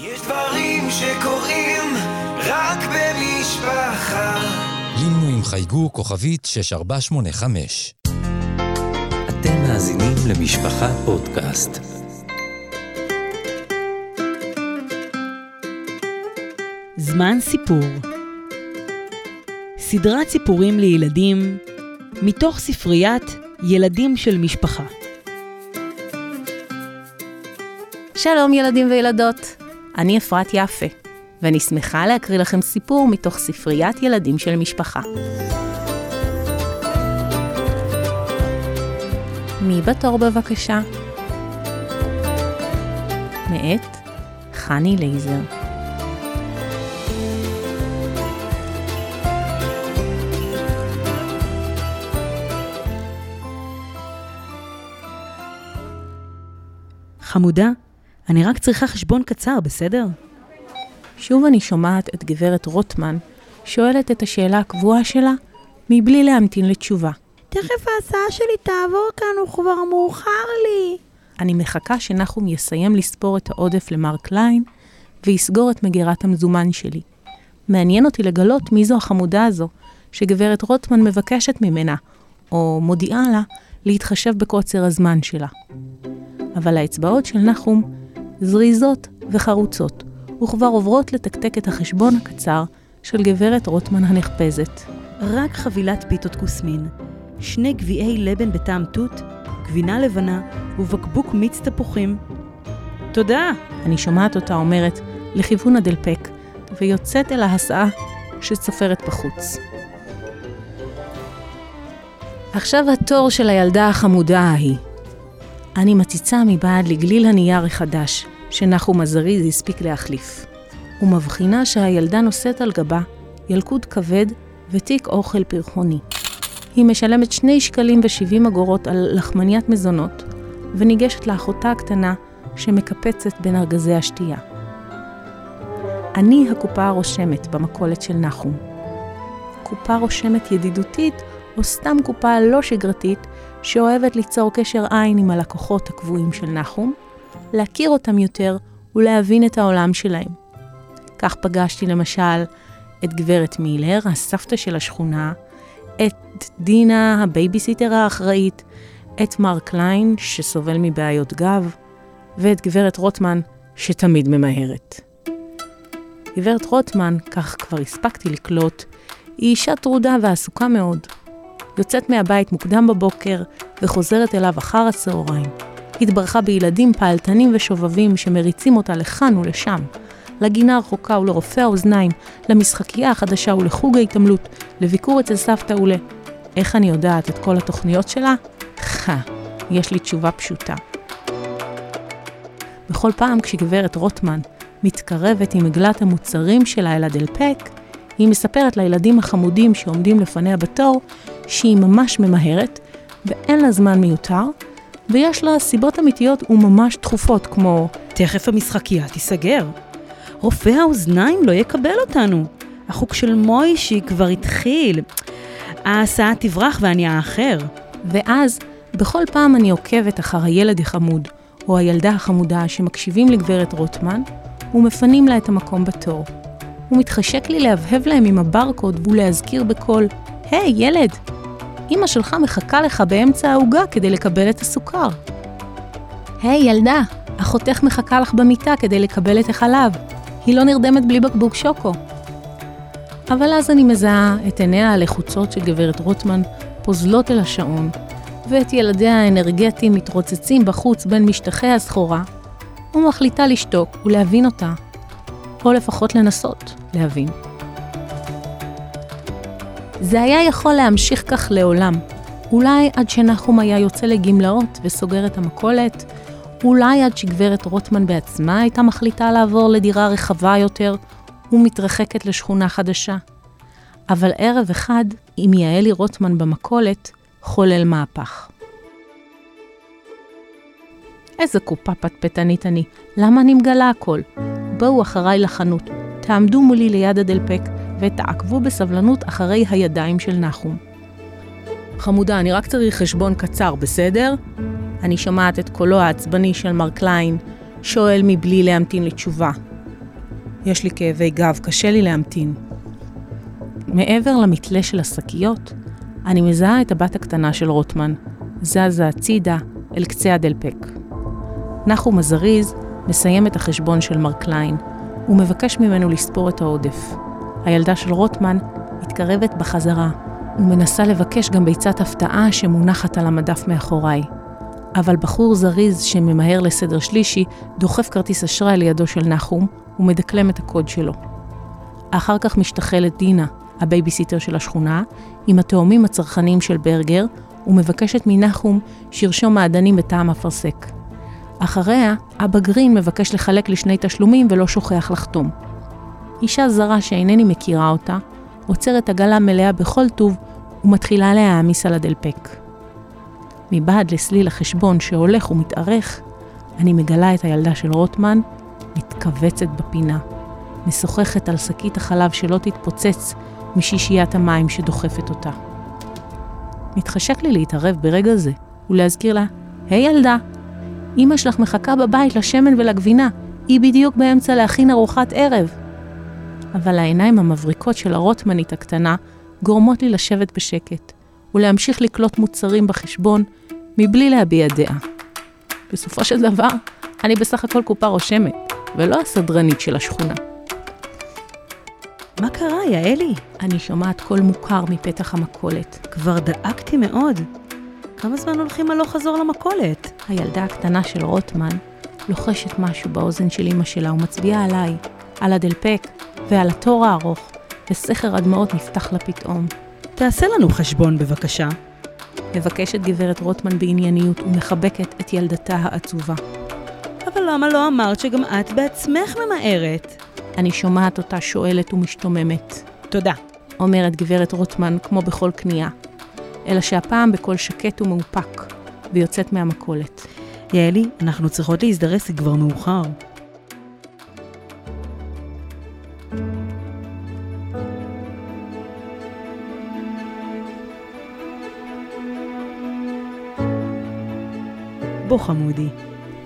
יש דברים שקורים רק במשפחה. לינו עם חייגו כוכבית 6485. אתם מאזינים למשפחה פודקאסט. זמן סיפור סדרת סיפורים לילדים מתוך ספריית ילדים של משפחה. שלום ילדים וילדות, אני אפרת יפה, ואני שמחה להקריא לכם סיפור מתוך ספריית ילדים של משפחה. מי בתור בבקשה? מאת חני לייזר. חמודה, אני רק צריכה חשבון קצר, בסדר? שוב אני שומעת את גברת רוטמן שואלת את השאלה הקבועה שלה מבלי להמתין לתשובה. תכף ההסעה שלי תעבור כאן, הוא כבר מאוחר לי. אני מחכה שנחום יסיים לספור את העודף למר קליין ויסגור את מגירת המזומן שלי. מעניין אותי לגלות מי זו החמודה הזו שגברת רוטמן מבקשת ממנה, או מודיעה לה, להתחשב בקוצר הזמן שלה. אבל האצבעות של נחום זריזות וחרוצות, וכבר עוברות לתקתק את החשבון הקצר של גברת רוטמן הנחפזת. רק חבילת פיתות כוסמין, שני גביעי לבן בטעם תות, גבינה לבנה ובקבוק מיץ תפוחים. תודה! אני שומעת אותה אומרת לכיוון הדלפק, ויוצאת אל ההסעה שצופרת בחוץ. עכשיו התור של הילדה החמודה ההיא. אני מציצה מבעד לגליל הנייר החדש, שנחום הזריז הספיק להחליף, ומבחינה שהילדה נושאת על גבה ילקוט כבד ותיק אוכל פרחוני. היא משלמת שני שקלים ושבעים אגורות על לחמניית מזונות, וניגשת לאחותה הקטנה שמקפצת בין ארגזי השתייה. אני הקופה הרושמת במכולת של נחום. קופה רושמת ידידותית, או סתם קופה לא שגרתית, שאוהבת ליצור קשר עין עם הלקוחות הקבועים של נחום, להכיר אותם יותר ולהבין את העולם שלהם. כך פגשתי למשל את גברת מילר, הסבתא של השכונה, את דינה, הבייביסיטר האחראית, את מר קליין, שסובל מבעיות גב, ואת גברת רוטמן, שתמיד ממהרת. גברת רוטמן, כך כבר הספקתי לקלוט, היא אישה טרודה ועסוקה מאוד. יוצאת מהבית מוקדם בבוקר וחוזרת אליו אחר הצהריים. התברכה בילדים פעלתנים ושובבים שמריצים אותה לכאן ולשם, לגינה הרחוקה ולרופא האוזניים, למשחקייה החדשה ולחוג ההתעמלות, לביקור אצל סבתא ול... איך אני יודעת את כל התוכניות שלה? חה, יש לי תשובה פשוטה. בכל פעם כשגברת רוטמן מתקרבת עם עגלת המוצרים שלה אל הדלפק, היא מספרת לילדים החמודים שעומדים לפניה בתור שהיא ממש ממהרת ואין לה זמן מיותר, ויש לה סיבות אמיתיות וממש דחופות כמו תכף המשחקייה תיסגר. רופא האוזניים לא יקבל אותנו. החוג של מוישי כבר התחיל. ההסעה תברח ואני האחר. ואז, בכל פעם אני עוקבת אחר הילד החמוד, או הילדה החמודה שמקשיבים לגברת רוטמן, ומפנים לה את המקום בתור. ומתחשק לי להבהב להם עם הברקוד ולהזכיר בקול, היי, hey, ילד, אמא שלך מחכה לך באמצע העוגה כדי לקבל את הסוכר. היי, hey, ילדה, אחותך מחכה לך במיטה כדי לקבל את החלב. היא לא נרדמת בלי בקבוק שוקו. אבל אז אני מזהה את עיניה הלחוצות של גברת רוטמן פוזלות אל השעון, ואת ילדיה האנרגטיים מתרוצצים בחוץ בין משטחי הסחורה, ומחליטה לשתוק ולהבין אותה, או לפחות לנסות להבין. זה היה יכול להמשיך כך לעולם, אולי עד שנחום היה יוצא לגמלאות וסוגר את המכולת, אולי עד שגברת רוטמן בעצמה הייתה מחליטה לעבור לדירה רחבה יותר ומתרחקת לשכונה חדשה. אבל ערב אחד, עם יעלי רוטמן במכולת, חולל מהפך. איזה קופה פטפטנית אני, למה אני מגלה הכל? בואו אחריי לחנות, תעמדו מולי ליד הדלפק ותעקבו בסבלנות אחרי הידיים של נחום. חמודה, אני רק צריך חשבון קצר, בסדר? אני שומעת את קולו העצבני של מר קליין, שואל מבלי להמתין לתשובה. יש לי כאבי גב, קשה לי להמתין. מעבר למתלה של השקיות, אני מזהה את הבת הקטנה של רוטמן, זזה הצידה אל קצה הדלפק. נחום הזריז מסיים את החשבון של מר קליין, ומבקש ממנו לספור את העודף. הילדה של רוטמן מתקרבת בחזרה, ומנסה לבקש גם ביצת הפתעה שמונחת על המדף מאחוריי. אבל בחור זריז שממהר לסדר שלישי, דוחף כרטיס אשראי לידו של נחום, ומדקלם את הקוד שלו. אחר כך משתחלת דינה, הבייביסיטר של השכונה, עם התאומים הצרחניים של ברגר, ומבקשת מנחום שירשום מעדנים בטעם אפרסק. אחריה, אבא גרין מבקש לחלק לשני תשלומים ולא שוכח לחתום. אישה זרה שאינני מכירה אותה, עוצרת עגלה מלאה בכל טוב ומתחילה להעמיס על הדלפק. מבעד לסליל החשבון שהולך ומתארך, אני מגלה את הילדה של רוטמן מתכווצת בפינה, משוחחת על שקית החלב שלא תתפוצץ משישיית המים שדוחפת אותה. מתחשק לי להתערב ברגע זה ולהזכיר לה, היי hey, ילדה, אמא שלך מחכה בבית לשמן ולגבינה, היא בדיוק באמצע להכין ארוחת ערב. אבל העיניים המבריקות של הרוטמנית הקטנה גורמות לי לשבת בשקט ולהמשיך לקלוט מוצרים בחשבון מבלי להביע דעה. בסופו של דבר, אני בסך הכל קופה רושמת, ולא הסדרנית של השכונה. מה קרה, יעלי? אני שומעת קול מוכר מפתח המכולת. כבר דאגתי מאוד. כמה זמן הולכים הלוך חזור למכולת? הילדה הקטנה של רוטמן לוחשת משהו באוזן של אמא שלה ומצביעה עליי, על הדלפק ועל התור הארוך, וסכר הדמעות נפתח לה פתאום. תעשה לנו חשבון בבקשה. מבקשת גברת רוטמן בענייניות ומחבקת את ילדתה העצובה. אבל למה לא אמרת שגם את בעצמך ממהרת? אני שומעת אותה שואלת ומשתוממת. תודה. אומרת גברת רוטמן כמו בכל קנייה, אלא שהפעם בקול שקט ומאופק, ויוצאת מהמכולת. יעלי, אנחנו צריכות להזדרז, כי כבר מאוחר. בוא חמודי.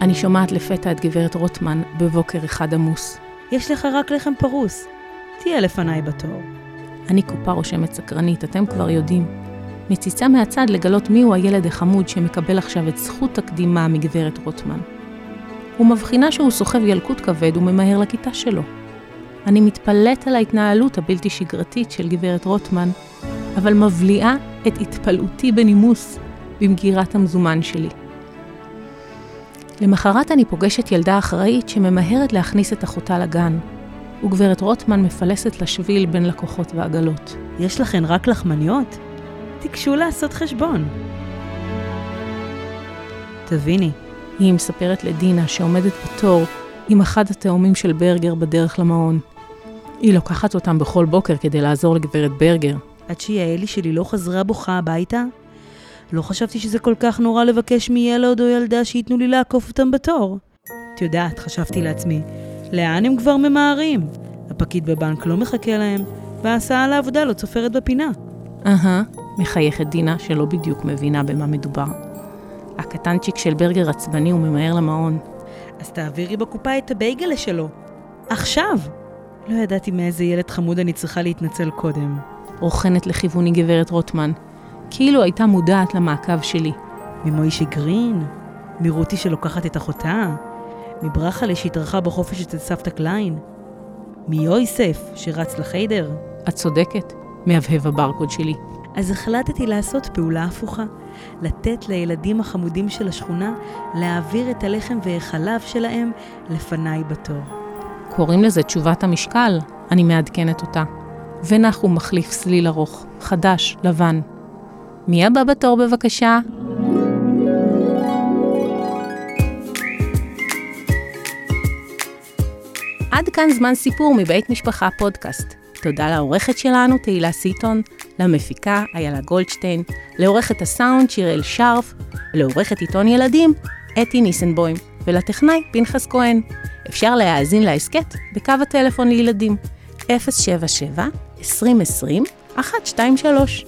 אני שומעת לפתע את גברת רוטמן בבוקר אחד עמוס. יש לך רק לחם פרוס. תהיה לפניי בתור. אני קופה רושמת סקרנית, אתם כבר יודעים. מציצה מהצד לגלות מיהו הילד החמוד שמקבל עכשיו את זכות הקדימה מגברת רוטמן. הוא מבחינה שהוא סוחב ילקוט כבד וממהר לכיתה שלו. אני מתפלאת על ההתנהלות הבלתי שגרתית של גברת רוטמן, אבל מבליעה את התפלאותי בנימוס במגירת המזומן שלי. למחרת אני פוגשת ילדה אחראית שממהרת להכניס את אחותה לגן, וגברת רוטמן מפלסת לשביל בין לקוחות ועגלות. יש לכן רק לחמניות? תיגשו לעשות חשבון. תביני. היא מספרת לדינה שעומדת בתור עם אחד התאומים של ברגר בדרך למעון. היא לוקחת אותם בכל בוקר כדי לעזור לגברת ברגר. עד שיעלי שלי לא חזרה בוכה הביתה? לא חשבתי שזה כל כך נורא לבקש מילד או ילדה שייתנו לי לעקוף אותם בתור. את יודעת, חשבתי לעצמי, לאן הם כבר ממהרים? הפקיד בבנק לא מחכה להם, וההסעה לעבודה לא צופרת בפינה. אהה, מחייכת דינה שלא בדיוק מבינה במה מדובר. הקטנצ'יק של ברגר עצבני וממהר למעון. אז תעבירי בקופה את הבייגלה שלו. עכשיו! לא ידעתי מאיזה ילד חמוד אני צריכה להתנצל קודם. רוכנת לכיווני גברת רוטמן, כאילו הייתה מודעת למעקב שלי. ממוישי גרין? מרותי שלוקחת את אחותה? מברחלה שהתארחה בחופש אצל סבתא קליין? מיויסף שרץ לחיידר? את צודקת, מהבהב הברקוד שלי. אז החלטתי לעשות פעולה הפוכה, לתת לילדים החמודים של השכונה להעביר את הלחם והחלב שלהם לפניי בתור. קוראים לזה תשובת המשקל, אני מעדכנת אותה. ונחום מחליף סליל ארוך, חדש, לבן. מי הבא בתור בבקשה? עד כאן זמן סיפור מבית משפחה פודקאסט. תודה לעורכת שלנו, תהילה סיטון, למפיקה, איילה גולדשטיין, לעורכת הסאונד, שיראל שרף, ולעורכת עיתון ילדים, אתי ניסנבוים, ולטכנאי, פנחס כהן. אפשר להאזין להסכת בקו הטלפון לילדים, 077 2020 123